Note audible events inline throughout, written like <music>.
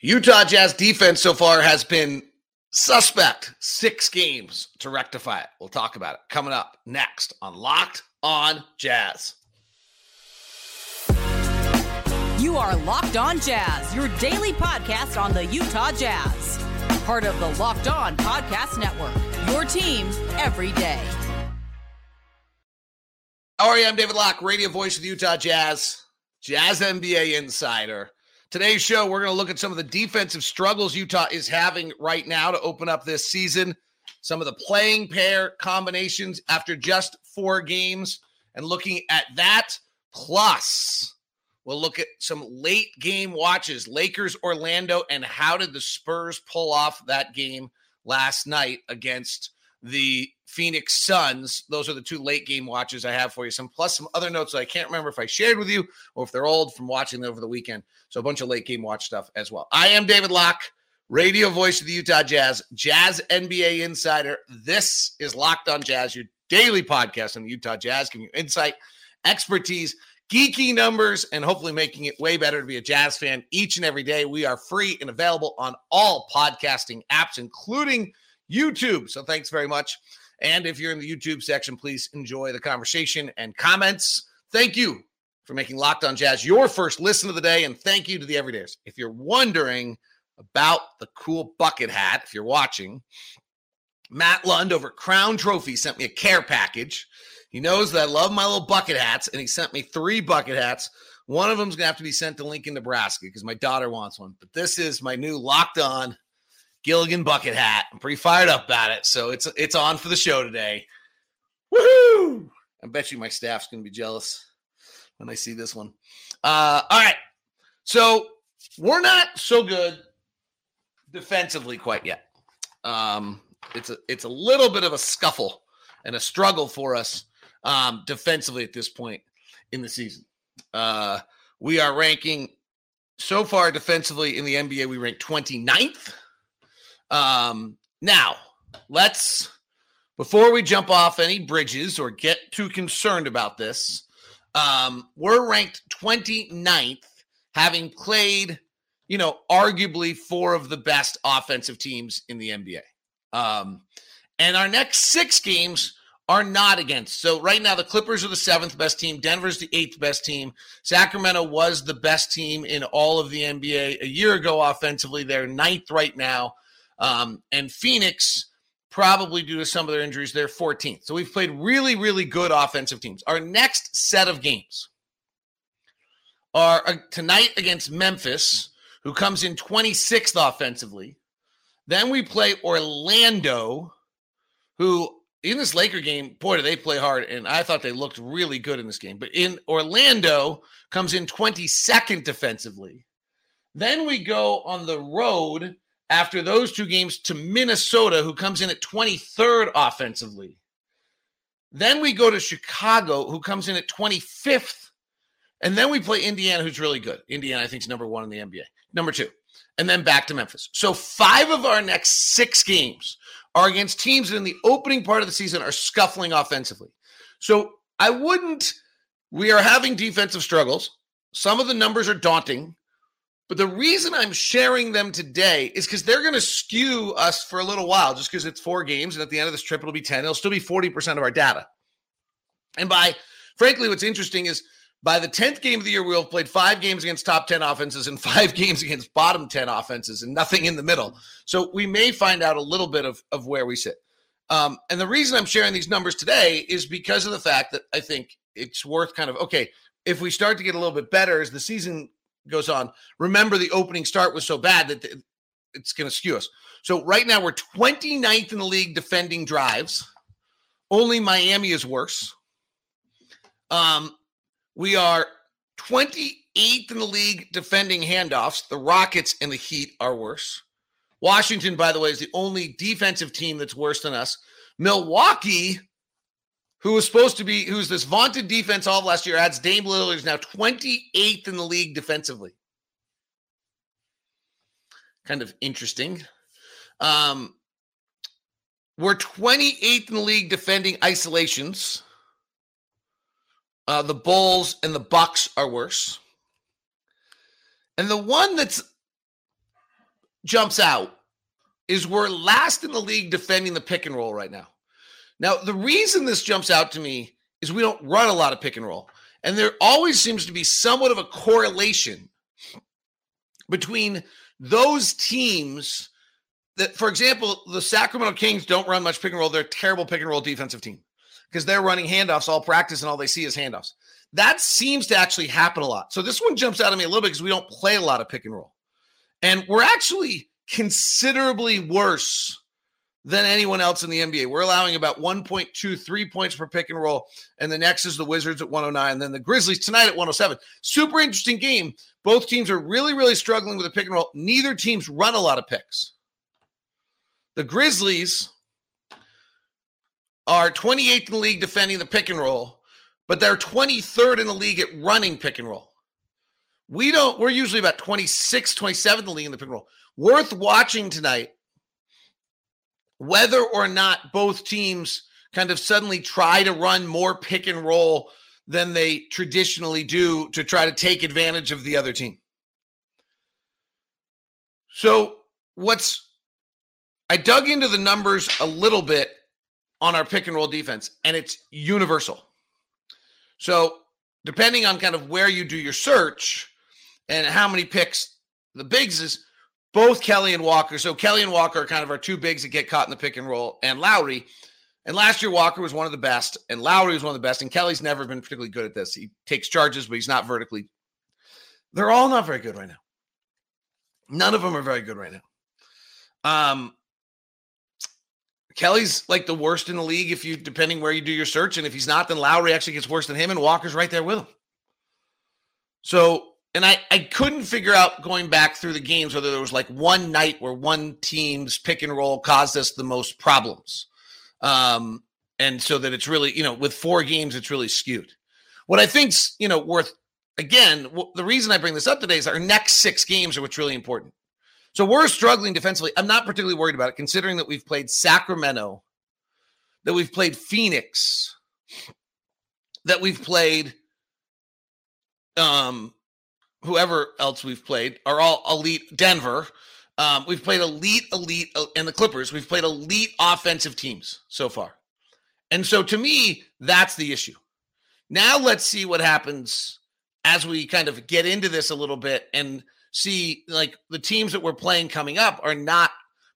Utah Jazz defense so far has been suspect. Six games to rectify it. We'll talk about it coming up next on Locked On Jazz. You are Locked On Jazz, your daily podcast on the Utah Jazz. Part of the Locked On Podcast Network. Your team every day. How are you? I'm David Locke, radio voice of the Utah Jazz, Jazz NBA insider. Today's show, we're going to look at some of the defensive struggles Utah is having right now to open up this season, some of the playing pair combinations after just four games, and looking at that. Plus, we'll look at some late game watches Lakers, Orlando, and how did the Spurs pull off that game last night against the Phoenix Suns. Those are the two late game watches I have for you. Some plus some other notes that I can't remember if I shared with you or if they're old from watching over the weekend. So a bunch of late game watch stuff as well. I am David Locke, radio voice of the Utah Jazz, Jazz NBA insider. This is Locked on Jazz, your daily podcast on the Utah Jazz, giving you insight, expertise, geeky numbers, and hopefully making it way better to be a Jazz fan each and every day. We are free and available on all podcasting apps, including YouTube. So thanks very much. And if you're in the YouTube section, please enjoy the conversation and comments. Thank you for making Locked On Jazz your first listen of the day. And thank you to the Everydayers. If you're wondering about the cool bucket hat, if you're watching, Matt Lund over Crown Trophy sent me a care package. He knows that I love my little bucket hats, and he sent me three bucket hats. One of them's gonna have to be sent to Lincoln, Nebraska, because my daughter wants one. But this is my new locked on Gilligan bucket hat. I'm pretty fired up about it. So it's it's on for the show today. Woohoo! I bet you my staff's gonna be jealous when I see this one. Uh, all right. So we're not so good defensively quite yet. Um, it's a it's a little bit of a scuffle and a struggle for us um, defensively at this point in the season. Uh, we are ranking so far defensively in the NBA, we rank 29th. Um, now, let's before we jump off any bridges or get too concerned about this, um, we're ranked 29th, having played, you know, arguably four of the best offensive teams in the NBA. Um, and our next six games are not against. So right now, the Clippers are the seventh best team. Denver's the eighth best team. Sacramento was the best team in all of the NBA a year ago offensively. They're ninth right now. Um, and Phoenix, probably due to some of their injuries, they're 14th. So we've played really, really good offensive teams. Our next set of games are uh, tonight against Memphis, who comes in 26th offensively. Then we play Orlando, who in this Laker game, boy, do they play hard. And I thought they looked really good in this game. But in Orlando, comes in 22nd defensively. Then we go on the road after those two games to Minnesota, who comes in at 23rd offensively. Then we go to Chicago, who comes in at 25th. And then we play Indiana, who's really good. Indiana, I think, is number one in the NBA. Number two. And then back to Memphis. So five of our next six games are against teams that in the opening part of the season are scuffling offensively. So I wouldn't, we are having defensive struggles. Some of the numbers are daunting. But the reason I'm sharing them today is because they're going to skew us for a little while, just because it's four games, and at the end of this trip, it'll be 10. It'll still be 40% of our data. And by, frankly, what's interesting is by the 10th game of the year, we'll have played five games against top 10 offenses and <laughs> five games against bottom 10 offenses and nothing in the middle. So we may find out a little bit of, of where we sit. Um, and the reason I'm sharing these numbers today is because of the fact that I think it's worth kind of, okay, if we start to get a little bit better as the season goes on. Remember, the opening start was so bad that it's going to skew us. So right now we're 29th in the league defending drives. Only Miami is worse. Um, we are 28th in the league defending handoffs. The Rockets and the Heat are worse. Washington, by the way, is the only defensive team that's worse than us. Milwaukee who was supposed to be, who's this vaunted defense all of last year, adds Dame Lillard, is now 28th in the league defensively. Kind of interesting. Um, we're 28th in the league defending isolations. Uh, the Bulls and the Bucks are worse. And the one that's jumps out is we're last in the league defending the pick and roll right now. Now, the reason this jumps out to me is we don't run a lot of pick and roll. And there always seems to be somewhat of a correlation between those teams that, for example, the Sacramento Kings don't run much pick and roll. They're a terrible pick and roll defensive team because they're running handoffs all practice and all they see is handoffs. That seems to actually happen a lot. So this one jumps out at me a little bit because we don't play a lot of pick and roll. And we're actually considerably worse than anyone else in the NBA. We're allowing about 1.23 points per pick and roll. And the next is the Wizards at 109, and then the Grizzlies tonight at 107. Super interesting game. Both teams are really, really struggling with the pick and roll. Neither teams run a lot of picks. The Grizzlies are 28th in the league defending the pick and roll, but they're 23rd in the league at running pick and roll. We don't, we're usually about 26, 27th in the league in the pick and roll. Worth watching tonight whether or not both teams kind of suddenly try to run more pick and roll than they traditionally do to try to take advantage of the other team. So, what's I dug into the numbers a little bit on our pick and roll defense, and it's universal. So, depending on kind of where you do your search and how many picks the bigs is, both Kelly and Walker. So Kelly and Walker are kind of our two bigs that get caught in the pick and roll, and Lauri. And last year, Walker was one of the best, and Lauri was one of the best. And Kelly's never been particularly good at this. He takes charges, but he's not vertically. They're all not very good right now. None of them are very good right now. Um, Kelly's like the worst in the league if you, depending where you do your search, and if he's not, then Lauri actually gets worse than him, and Walker's right there with him. So and I, I couldn't figure out going back through the games whether there was like one night where one team's pick and roll caused us the most problems. Um, and so that it's really, you know, with four games, it's really skewed. What I think's, you know, worth again, the reason I bring this up today is our next six games are what's really important. So we're struggling defensively. I'm not particularly worried about it, considering that we've played Sacramento, that we've played Phoenix, that we've played um whoever else we've played are all elite. Denver, um, we've played elite, elite, and the Clippers. We've played elite offensive teams so far, and so to me, that's the issue. Now let's see what happens as we kind of get into this a little bit and see like the teams that we're playing coming up are not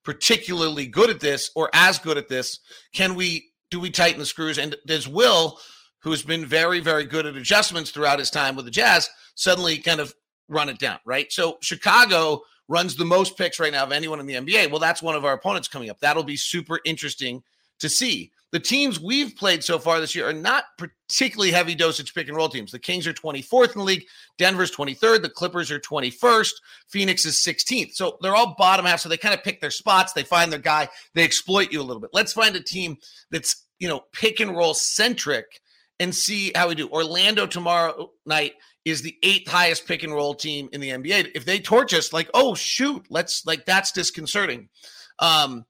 particularly good at this or as good at this. Can we do we tighten the screws? And does Will, who's been very, very good at adjustments throughout his time with the Jazz, suddenly kind of run it down, right? So Chicago runs the most picks right now of anyone in the NBA. Well, that's one of our opponents coming up. That'll be super interesting to see. The teams we've played so far this year are not particularly heavy dosage pick and roll teams. The Kings are 24th in the league, Denver's 23rd, the Clippers are 21st, Phoenix is 16th. So they're all bottom half. So they kind of pick their spots, they find their guy, they exploit you a little bit. Let's find a team that's, you know, pick and roll centric and see how we do. Orlando tomorrow night is the eighth highest pick and roll team in the NBA. If they torch us, like, oh shoot, let's like that's disconcerting. Um,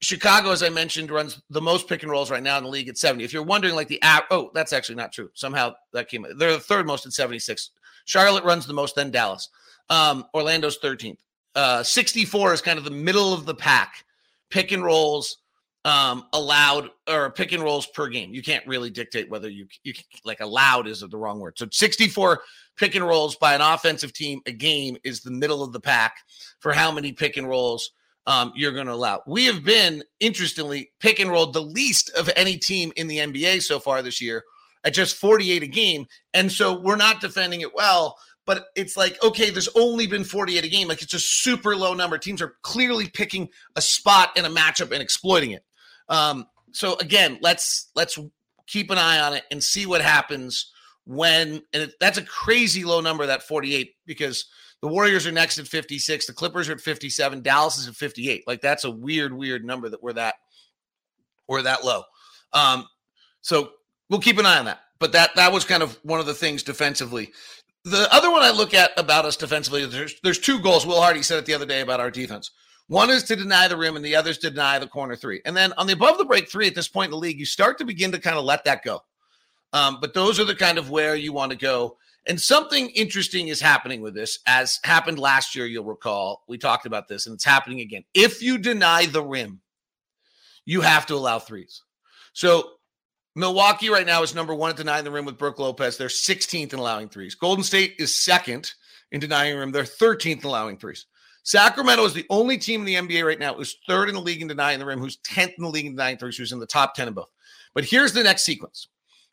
Chicago, as I mentioned, runs the most pick and rolls right now in the league at 70. If you're wondering, like the app, oh, that's actually not true. Somehow that came. They're the third most at 76. Charlotte runs the most, then Dallas. Um, Orlando's 13th. Uh, 64 is kind of the middle of the pack. Pick and rolls um, allowed or pick and rolls per game. You can't really dictate whether you you like allowed is the wrong word. So 64 pick and rolls by an offensive team a game is the middle of the pack for how many pick and rolls um, you're going to allow. We have been interestingly pick and rolled the least of any team in the NBA so far this year at just 48 a game, and so we're not defending it well. But it's like, okay, there's only been 48 a game. Like it's a super low number. Teams are clearly picking a spot in a matchup and exploiting it. Um, so again, let's let's keep an eye on it and see what happens when and it, that's a crazy low number that 48 because the Warriors are next at 56, the Clippers are at 57, Dallas is at 58. Like that's a weird weird number that we're that we're that low. Um, so we'll keep an eye on that. But that that was kind of one of the things defensively. The other one I look at about us defensively, there's there's two goals. Will Hardy said it the other day about our defense. One is to deny the rim, and the other is to deny the corner three. And then on the above the break three at this point in the league, you start to begin to kind of let that go. Um, but those are the kind of where you want to go. And something interesting is happening with this, as happened last year. You'll recall we talked about this, and it's happening again. If you deny the rim, you have to allow threes. So Milwaukee right now is number one at denying the rim with Brook Lopez. They're 16th in allowing threes. Golden State is second in denying the rim. They're 13th in allowing threes. Sacramento is the only team in the NBA right now who's third in the league in denying the rim, who's 10th in the league in denying threes, who's in the top 10 in both. But here's the next sequence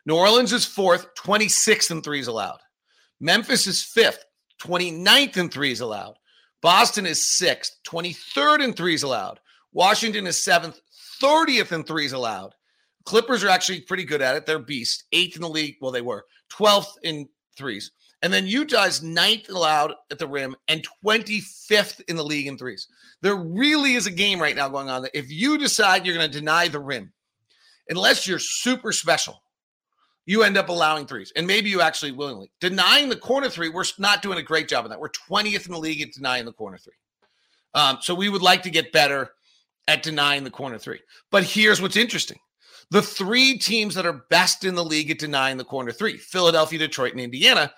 New Orleans is fourth, 26th in threes allowed. Memphis is fifth, 29th in threes allowed. Boston is sixth, 23rd in threes allowed. Washington is seventh, 30th in threes allowed. Clippers are actually pretty good at it. They're beast, eighth in the league. Well, they were 12th in threes. And then Utah's ninth allowed at the rim and 25th in the league in threes. There really is a game right now going on that if you decide you're going to deny the rim, unless you're super special, you end up allowing threes. And maybe you actually willingly. Denying the corner three, we're not doing a great job of that. We're 20th in the league at denying the corner three. Um, so we would like to get better at denying the corner three. But here's what's interesting the three teams that are best in the league at denying the corner three Philadelphia, Detroit, and Indiana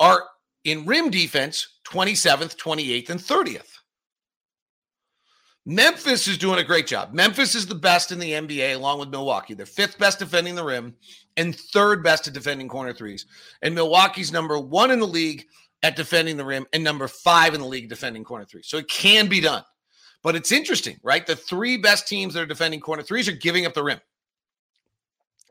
are in rim defense 27th, 28th, and 30th. Memphis is doing a great job. Memphis is the best in the NBA along with Milwaukee. They're fifth best defending the rim and third best at defending corner threes. And Milwaukee's number one in the league at defending the rim and number five in the league defending corner threes. So it can be done. But it's interesting, right? The three best teams that are defending corner threes are giving up the rim.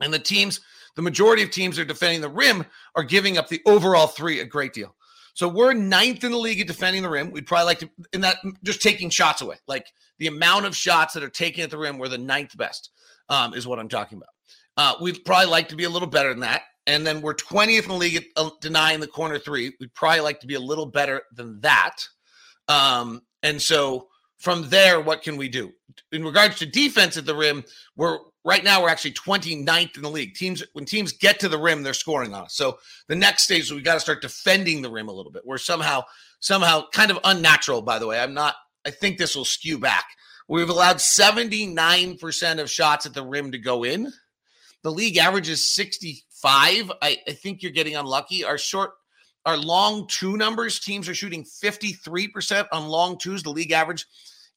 And the teams, the majority of teams that are defending the rim are giving up the overall three a great deal. So we're ninth in the league at defending the rim. We'd probably like to, in that, just taking shots away. Like the amount of shots that are taken at the rim, we're the ninth best, um, is what I'm talking about. Uh, we'd probably like to be a little better than that. And then we're 20th in the league at uh, denying the corner three. We'd probably like to be a little better than that. Um, and so from there, what can we do? In regards to defense at the rim, we're Right now, we're actually 29th in the league. Teams, when teams get to the rim, they're scoring on us. So the next stage, we got to start defending the rim a little bit. We're somehow, somehow kind of unnatural, by the way. I'm not, I think this will skew back. We've allowed 79% of shots at the rim to go in. The league average is 65. I, I think you're getting unlucky. Our short, our long two numbers, teams are shooting 53% on long twos. The league average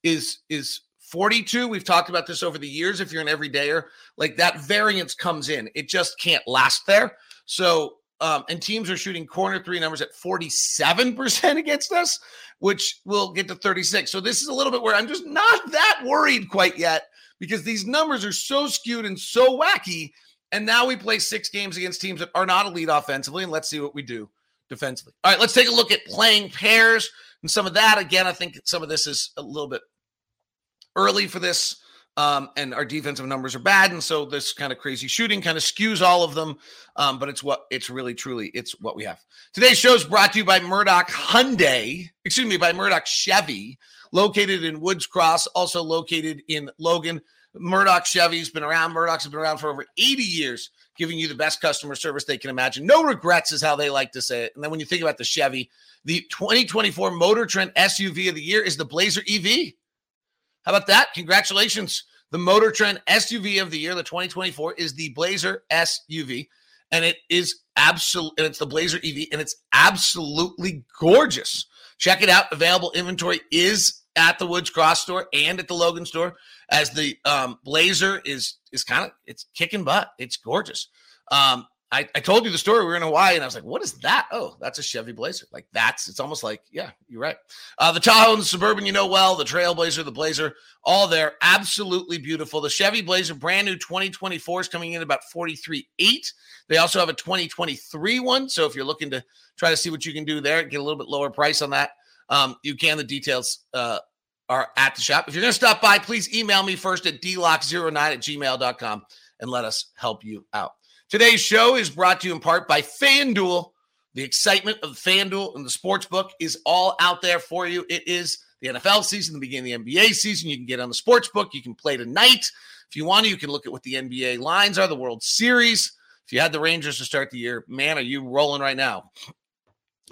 is is 42, we've talked about this over the years. If you're an everydayer, like that variance comes in, it just can't last there. So, um, and teams are shooting corner three numbers at 47% <laughs> against us, which will get to 36. So, this is a little bit where I'm just not that worried quite yet because these numbers are so skewed and so wacky. And now we play six games against teams that are not elite offensively. And let's see what we do defensively. All right, let's take a look at playing pairs and some of that. Again, I think some of this is a little bit early for this. Um, and our defensive numbers are bad, and so this kind of crazy shooting kind of skews all of them. Um, but it's what it's really truly it's what we have. Today's show is brought to you by Murdoch Hyundai, excuse me, by Murdoch Chevy, located in Woods Cross, also located in Logan. Murdoch Chevy's been around. Murdoch's been around for over 80 years, giving you the best customer service they can imagine. No regrets is how they like to say it. And then when you think about the Chevy, the 2024 Motor Trend SUV of the year is the Blazer EV. How about that? Congratulations. The Motor Trend SUV of the year, the 2024, is the Blazer SUV. And it is absolute, and it's the Blazer EV, and it's absolutely gorgeous. Check it out. Available inventory is at the Woods Cross store and at the Logan store. As the um, Blazer is is kind of it's kicking butt. It's gorgeous. Um, I, I told you the story. We were in Hawaii, and I was like, "What is that? Oh, that's a Chevy Blazer. Like that's. It's almost like, yeah, you're right. Uh, the Tahoe and the Suburban, you know well. The Trailblazer, the Blazer, all there, absolutely beautiful. The Chevy Blazer, brand new 2024, is coming in about 43.8. They also have a 2023 one. So if you're looking to try to see what you can do there, get a little bit lower price on that, um, you can. The details uh, are at the shop. If you're going to stop by, please email me first at dlock09 at gmail.com and let us help you out. Today's show is brought to you in part by FanDuel. The excitement of FanDuel and the sports book is all out there for you. It is the NFL season, the beginning of the NBA season. You can get on the sports book. You can play tonight. If you want to, you can look at what the NBA lines are, the World Series. If you had the Rangers to start the year, man, are you rolling right now?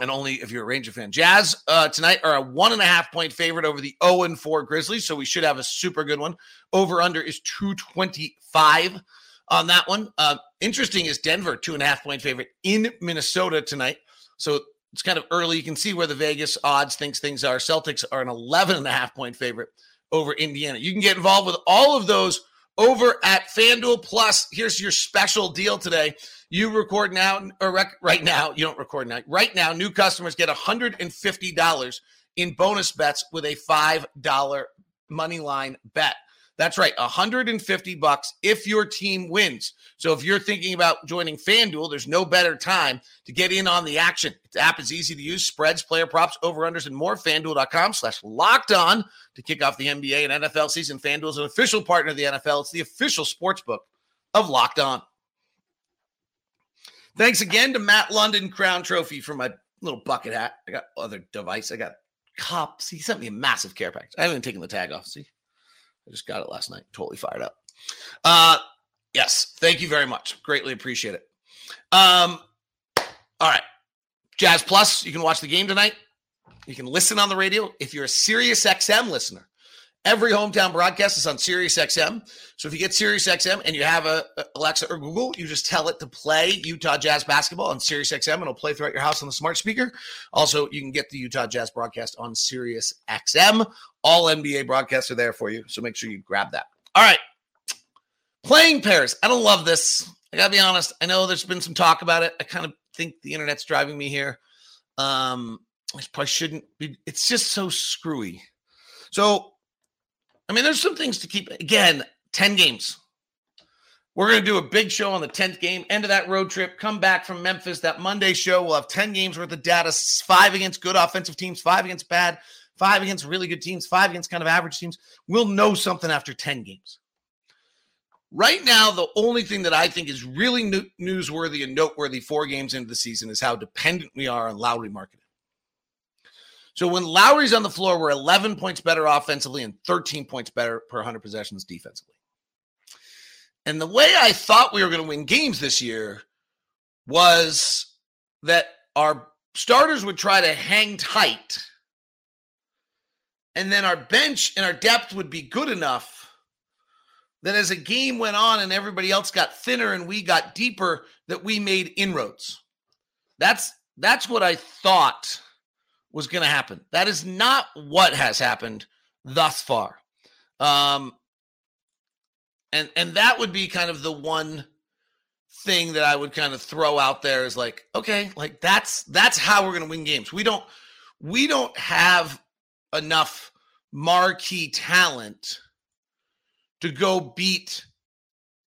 And only if you're a Ranger fan. Jazz uh, tonight are a one and a half point favorite over the 0 and 4 Grizzlies. So we should have a super good one. Over under is 225. On that one. Uh, interesting is Denver, two and a half point favorite in Minnesota tonight. So it's kind of early. You can see where the Vegas odds thinks things are. Celtics are an 11 and a half point favorite over Indiana. You can get involved with all of those over at FanDuel Plus. Here's your special deal today. You record now, or rec- right now, you don't record now. Right now, new customers get $150 in bonus bets with a $5 money line bet. That's right, 150 bucks if your team wins. So if you're thinking about joining FanDuel, there's no better time to get in on the action. The app is easy to use, spreads, player props, over-unders, and more. FanDuel.com slash locked on to kick off the NBA and NFL season. FanDuel is an official partner of the NFL. It's the official sports book of Locked On. Thanks again to Matt London Crown Trophy for my little bucket hat. I got other device. I got cups. He sent me a massive care package. I haven't taken the tag off. See? I just got it last night. Totally fired up. Uh, yes, thank you very much. Greatly appreciate it. Um, all right, Jazz Plus. You can watch the game tonight. You can listen on the radio if you're a Sirius XM listener. Every hometown broadcast is on Sirius XM. So if you get Sirius XM and you have a, Alexa or Google, you just tell it to play Utah Jazz basketball on Sirius XM and it'll play throughout your house on the smart speaker. Also, you can get the Utah Jazz broadcast on Sirius XM. All NBA broadcasts are there for you. So make sure you grab that. All right. Playing pairs. I don't love this. I gotta be honest. I know there's been some talk about it. I kind of think the internet's driving me here. Um, I probably shouldn't be. It's just so screwy. So I mean, there's some things to keep. Again, 10 games. We're going to do a big show on the 10th game, end of that road trip, come back from Memphis. That Monday show, we'll have 10 games worth of data five against good offensive teams, five against bad, five against really good teams, five against kind of average teams. We'll know something after 10 games. Right now, the only thing that I think is really newsworthy and noteworthy four games into the season is how dependent we are on Lauri Markkanen. So when Lauri's on the floor, we're 11 points better offensively and 13 points better per 100 possessions defensively. And the way I thought we were going to win games this year was that our starters would try to hang tight. And then our bench and our depth would be good enough that as a game went on and everybody else got thinner and we got deeper, that we made inroads. That's that's what I thought was going to happen. That is not what has happened thus far. Um, and and that would be kind of the one thing that I would kind of throw out there is like, okay, like that's that's how we're going to win games. We don't we don't have enough marquee talent to go beat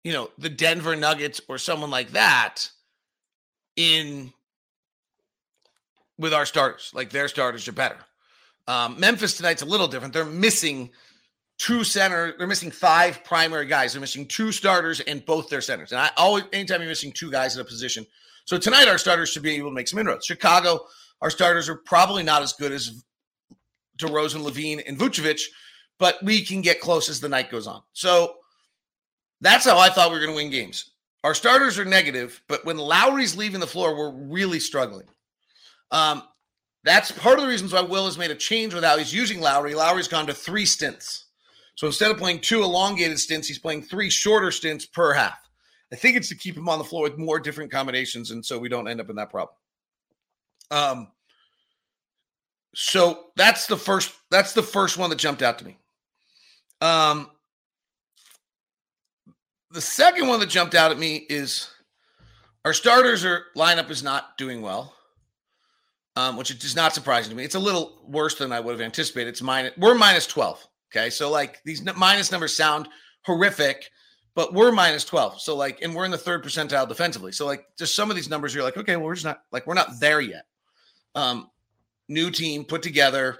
you know the Denver Nuggets or someone like that in with our starters. Like their starters are better. Um, Memphis tonight's a little different. They're missing two center. They're missing five primary guys. They're missing two starters and both their centers. And I always, anytime you're missing two guys in a position. So tonight, our starters should be able to make some inroads. Chicago, our starters are probably not as good as DeRozan, LaVine, and Vucevic, but we can get close as the night goes on. So that's how I thought we were going to win games. Our starters are negative, but when Lauri's leaving the floor, we're really struggling. Um, that's part of the reasons why Will has made a change with how he's using Lauri. Lauri's gone to three stints. So instead of playing two elongated stints, he's playing three shorter stints per half. I think it's to keep him on the floor with more different combinations, and so we don't end up in that problem. Um, so that's the first. That's the first one that jumped out to me. Um, the second one that jumped out at me is our starters are lineup is not doing well um, which is not surprising to me. It's a little worse than I would have anticipated. It's minus, we're minus 12. Okay. So, like, these minus numbers sound horrific, but we're minus 12. So, like, and we're in the third percentile defensively. So, like, just some of these numbers, you're like, okay, well, we're just not, like, we're not there yet. Um, new team put together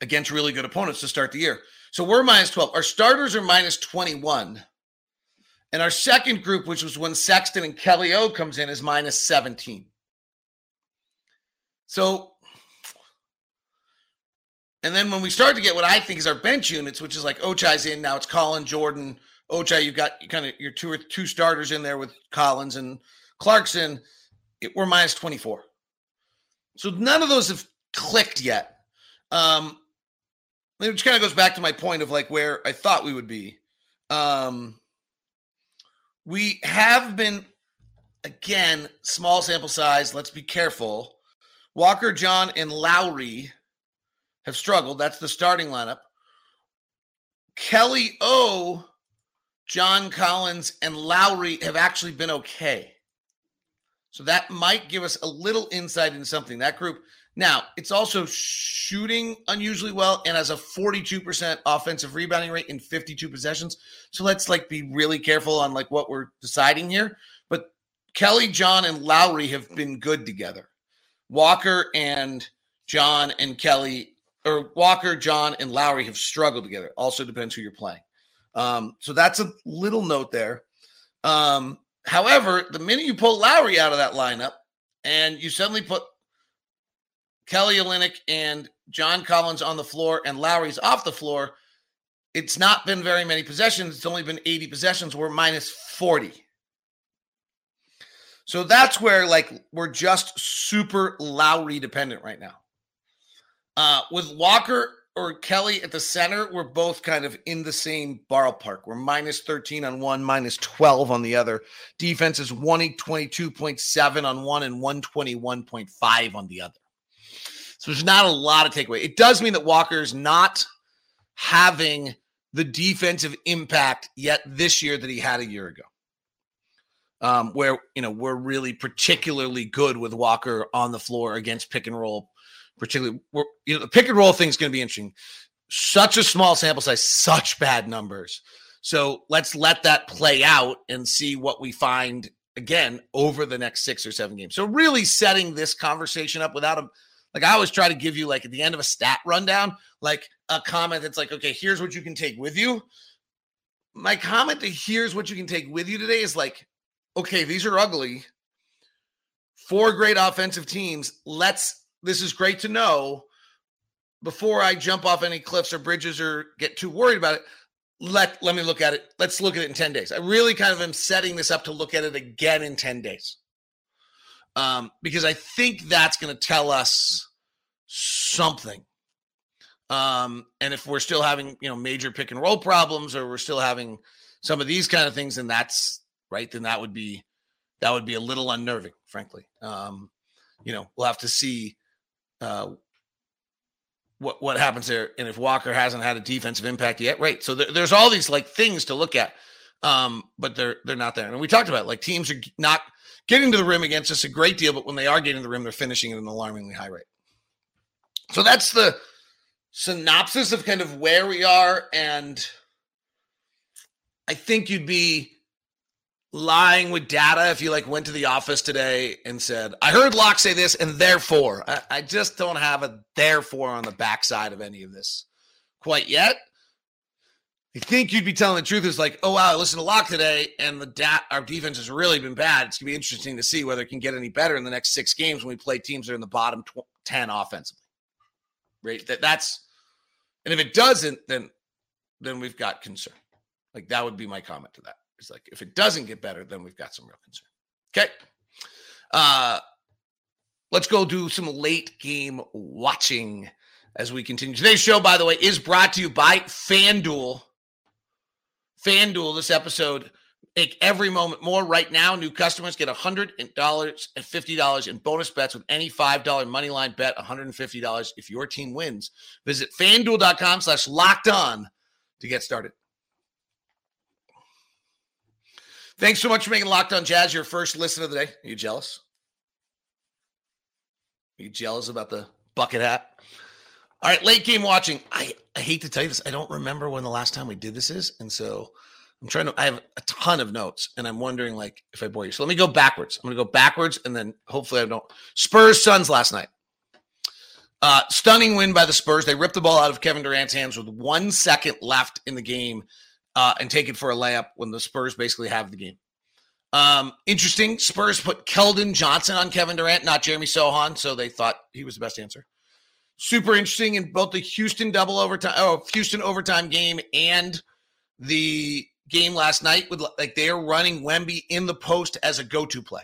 against really good opponents to start the year. So, we're minus 12. Our starters are minus 21. And our second group, which was when Sexton and Kelly O comes in, is minus 17. So, and then when we start to get what I think is our bench units, which is like Ochai's in now, it's Collin Jordan. Ochai, you've got kind of your two or two starters in there with Collins and Clarkson. It, we're minus 24. So none of those have clicked yet. Um, which kind of goes back to my point of like where I thought we would be. Um, we have been, again, small sample size. Let's be careful. Walker, John, and Lauri have struggled. That's the starting lineup. Kelly O, John Collins, and Lauri have actually been okay. So that might give us a little insight into something. That group now, it's also shooting unusually well and has a 42% offensive rebounding rate in 52 possessions. So let's like be really careful on like what we're deciding here. But Kelly, John, and Lauri have been good together. Walker and John and Kelly, or Walker, John, and Lauri have struggled together. Also depends who you're playing. Um, so that's a little note there. Um, however, the minute you pull Lauri out of that lineup and you suddenly put Kelly Olynyk and John Collins on the floor and Lauri's off the floor, it's not been very many possessions. It's only been 80 possessions. We're minus 40. So that's where like we're just super Lauri dependent right now. Uh, with Walker or Kelly at the center, we're both kind of in the same ballpark. We're minus 13 on one, minus 12 on the other. Defense is 122.7 on one and 121.5 on the other. So there's not a lot of takeaway. It does mean that Walker's not having the defensive impact yet this year that he had a year ago. Um, where you know we're really particularly good with Walker on the floor against pick and roll. Particularly, we're, you know, the pick and roll thing is going to be interesting. Such a small sample size, such bad numbers. So let's let that play out and see what we find again over the next six or seven games. So really setting this conversation up without a like I always try to give you like at the end of a stat rundown, like a comment that's like, okay, here's what you can take with you. My comment to here's what you can take with you today is like, okay, these are ugly. Four great offensive teams. Let's this is great to know before I jump off any cliffs or bridges or get too worried about it. Let let me look at it. Let's look at it in 10 days. I really kind of am setting this up to look at it again in 10 days um, because I think that's going to tell us something. Um, and if we're still having, you know, major pick and roll problems, or we're still having some of these kind of things, then that's right. Then that would be that would be a little unnerving, frankly. Um, you know, we'll have to see uh, what what happens there, and if Walker hasn't had a defensive impact yet, right? So there, there's all these like things to look at, um, but they're they're not there. And we talked about it, like teams are not getting to the rim against us a great deal, but when they are getting to the rim, they're finishing at an alarmingly high rate. So that's the synopsis of kind of where we are. And I think you'd be lying with data if you like went to the office today and said, I heard Locke say this, and therefore, I, I just don't have a therefore on the backside of any of this quite yet. I think you'd be telling the truth is like, oh wow, I listened to Locke today, and the da- our defense has really been bad. It's gonna be interesting to see whether it can get any better in the next six games when we play teams that are in the bottom tw- ten offensively. Right? That that's, and if it doesn't, then then we've got concern. Like that would be my comment to that. It's like if it doesn't get better, then we've got some real concern. Okay. Uh let's go do some late game watching as we continue. Today's show, by the way, is brought to you by FanDuel. FanDuel, this episode, make every moment more. Right now, new customers get $100 and $50 in bonus bets with any $5 money line bet, $150 if your team wins. Visit fanduel.com slash locked on to get started. Thanks so much for making Locked On Jazz your first listen of the day. Are you jealous? Are you jealous about the bucket hat? All right, late game watching. I, I hate to tell you this. I don't remember when the last time we did this is. And so I'm trying to, I have a ton of notes and I'm wondering like if I bore you. So let me go backwards. I'm going to go backwards and then hopefully I don't. Spurs Suns last night. Uh, stunning win by the Spurs. They ripped the ball out of Kevin Durant's hands with one second left in the game uh, and take it for a layup when the Spurs basically have the game. Um, interesting. Spurs put Keldon Johnson on Kevin Durant, not Jeremy Sochan, So they thought he was the best answer super interesting in both the Houston double overtime, oh, Houston overtime game and the game last night with like they're running Wemby in the post as a go-to play.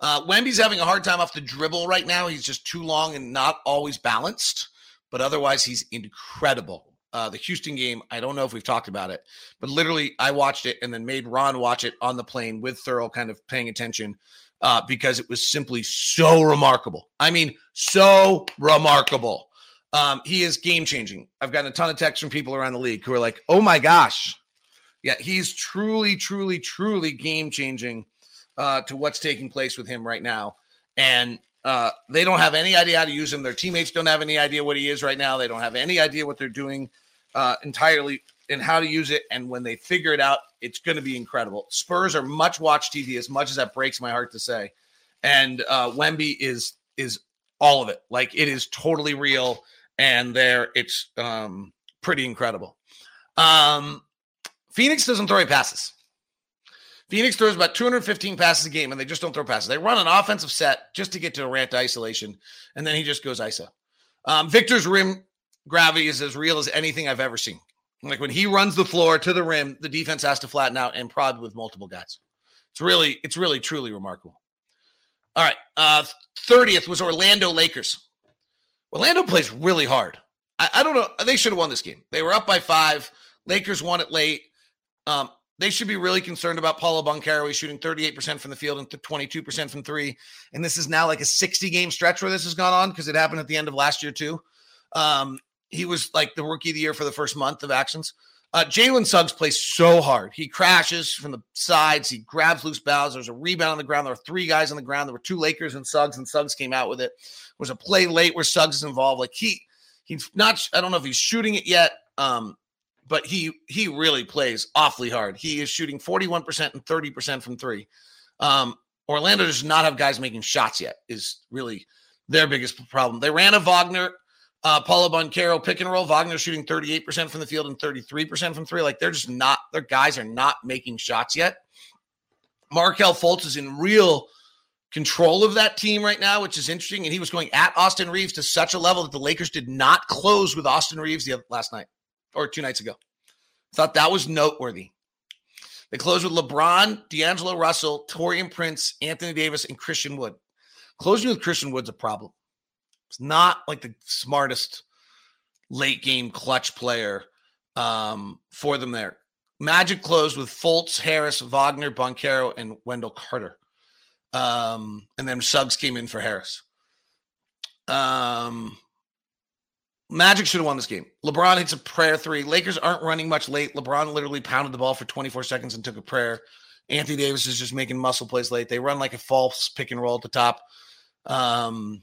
Uh, Wemby's having a hard time off the dribble right now. He's just too long and not always balanced, but otherwise he's incredible uh, the Houston game. I don't know if we've talked about it, but literally, I watched it and then made Ron watch it on the plane with Thurl kind of paying attention uh, because it was simply so remarkable. I mean, so remarkable. Um, he is game changing. I've gotten a ton of texts from people around the league who are like, oh my gosh. Yeah, he's truly, truly, truly game changing uh, to what's taking place with him right now. And uh, they don't have any idea how to use him. Their teammates don't have any idea what he is right now. They don't have any idea what they're doing uh, entirely and how to use it. And when they figure it out, it's going to be incredible. Spurs are much watch TV, as much as that breaks my heart to say. And uh, Wemby is is all of it. Like it is totally real, and there it's um, pretty incredible. Um, Phoenix doesn't throw any passes. Phoenix throws about 215 passes a game, and they just don't throw passes. They run an offensive set just to get to Durant isolation, and then he just goes ISO. Um, Victor's rim gravity is as real as anything I've ever seen. Like when he runs the floor to the rim, the defense has to flatten out and prod with multiple guys. It's really, it's really, truly remarkable. All right. Uh, 30th was Orlando Lakers. Orlando plays really hard. I, I don't know. They should have won this game. They were up by five. Lakers won it late. Um, they should be really concerned about Paolo Banchero. He's shooting 38% from the field and 22% from three. And this is now like a 60 game stretch where this has gone on because it happened at the end of last year, too. Um, he was like the rookie of the year for the first month of actions. Uh, Jalen Suggs plays so hard. He crashes from the sides. He grabs loose balls. There's a rebound on the ground. There were three guys on the ground. There were two Lakers and Suggs, and Suggs came out with it. There was a play late where Suggs is involved. Like he, he's not. I don't know if he's shooting it yet. Um, but he he really plays awfully hard. He is shooting 41% and 30% from three. Um, Orlando does not have guys making shots yet, is really their biggest problem. They ran a Wagner, uh, Paolo Banchero pick and roll. Wagner shooting 38% from the field and 33% from three. Like they're just not, their guys are not making shots yet. Markelle Fultz is in real control of that team right now, which is interesting. And he was going at Austin Reaves to such a level that the Lakers did not close with Austin Reaves the last night or two nights ago. Thought that was noteworthy. They closed with LeBron, D'Angelo Russell, Taurean Prince, Anthony Davis, and Christian Wood. Closing with Christian Wood's a problem. Not like the smartest late game clutch player um, for them there. Magic closed with Fultz, Harris, Wagner, Banchero, and Wendell Carter. Um, and then Suggs came in for Harris. Um, Magic should have won this game. LeBron hits a prayer three. Lakers aren't running much late. LeBron literally pounded the ball for 24 seconds and took a prayer. Anthony Davis is just making muscle plays late. They run like a false pick and roll at the top. Um,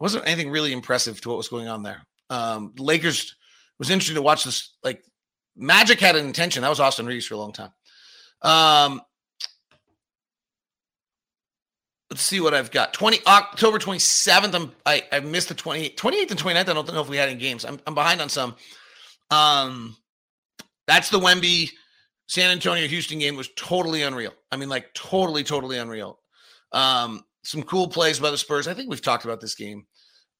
wasn't anything really impressive to what was going on there. Um, Lakers was interesting to watch this. Like Magic had an intention. That was Austin Reaves for a long time. Um, let's see what I've got. 20 October 27th. I'm I, I missed the 28th, 28th and 29th. I don't know if we had any games. I'm, I'm behind on some. Um that's the Wemby San Antonio Houston game was totally unreal. I mean, like totally, totally unreal. Um, some cool plays by the Spurs. I think we've talked about this game.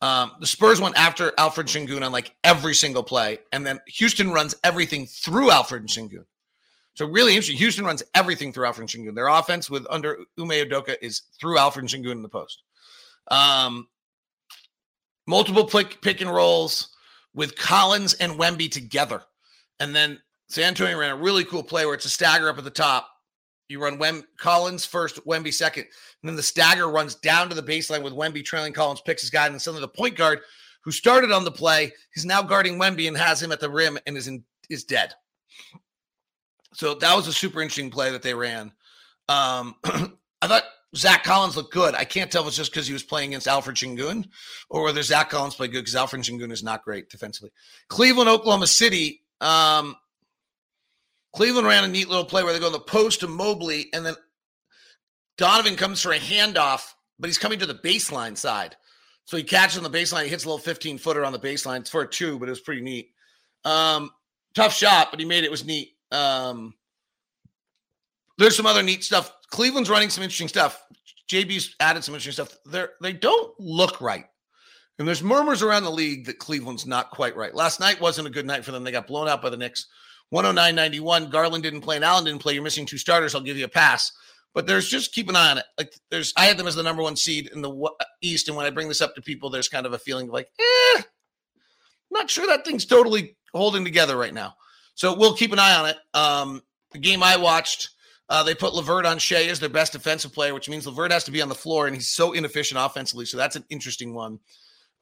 Um, the Spurs went after Alperen Sengun on like every single play, and then Houston runs everything through Alperen Sengun. So really interesting. Houston runs everything through Alperen Sengun. Their offense with under Ime Udoka is through Alperen Sengun in the post. Um, multiple pick, pick and rolls with Collins and Wemby together. And then San Antonio ran a really cool play where it's a stagger up at the top. You run Wem- Collins first, Wemby second. And then the stagger runs down to the baseline with Wemby trailing Collins, picks his guy. And then suddenly the point guard who started on the play is now guarding Wemby and has him at the rim and is in, is dead. So that was a super interesting play that they ran. Um, <clears throat> I thought Zach Collins looked good. I can't tell if it's just because he was playing against Alperen Sengun or whether Zach Collins played good because Alperen Sengun is not great defensively. Cleveland, Oklahoma City. Um, Cleveland ran a neat little play where they go to the post to Mobley, and then Donovan comes for a handoff, but he's coming to the baseline side. So he catches on the baseline. He hits a little 15 footer on the baseline. It's for a two, but it was pretty neat. Um, tough shot, but he made it. it was neat. Um, there's some other neat stuff. Cleveland's running some interesting stuff. JB's added some interesting stuff. They're they don't look right. And there's murmurs around the league that Cleveland's not quite right. Last night wasn't a good night for them. They got blown out by the Knicks. 109.91. Garland didn't play and Allen didn't play. You're missing two starters. I'll give you a pass. But there's just keep an eye on it. Like there's, I had them as the number one seed in the East, and when I bring this up to people, there's kind of a feeling of like, eh, not sure that thing's totally holding together right now. So we'll keep an eye on it. Um, the game I watched, uh, they put LeVert on Shai as their best defensive player, which means LeVert has to be on the floor, and he's so inefficient offensively. So that's an interesting one.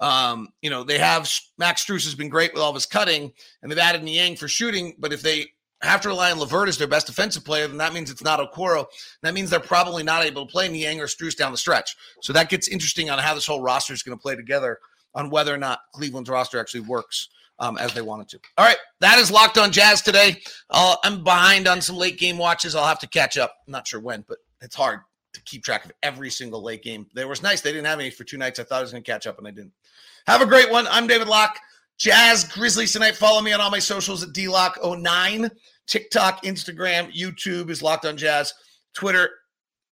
Um, you know, they have Max Strus has been great with all of his cutting, and they've added Niang for shooting. But if they have to rely on LeVert as their best defensive player, then that means it's not Okoro. That means they're probably not able to play Niang or Strus down the stretch. So that gets interesting on how this whole roster is going to play together on whether or not Cleveland's roster actually works um, as they wanted to. All right, that is locked on Jazz today. Uh, I'm behind on some late game watches. I'll have to catch up. I'm not sure when, but it's hard to keep track of every single late game. There was nice. They didn't have any for two nights. I thought I was going to catch up, and I didn't. Have a great one. I'm David Locke. Jazz Grizzlies tonight. Follow me on all my socials at DLocke09. TikTok, Instagram, YouTube is Locked on Jazz. Twitter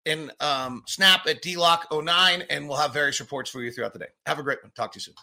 and um, Snap at DLocke09. And we'll have various reports for you throughout the day. Have a great one. Talk to you soon.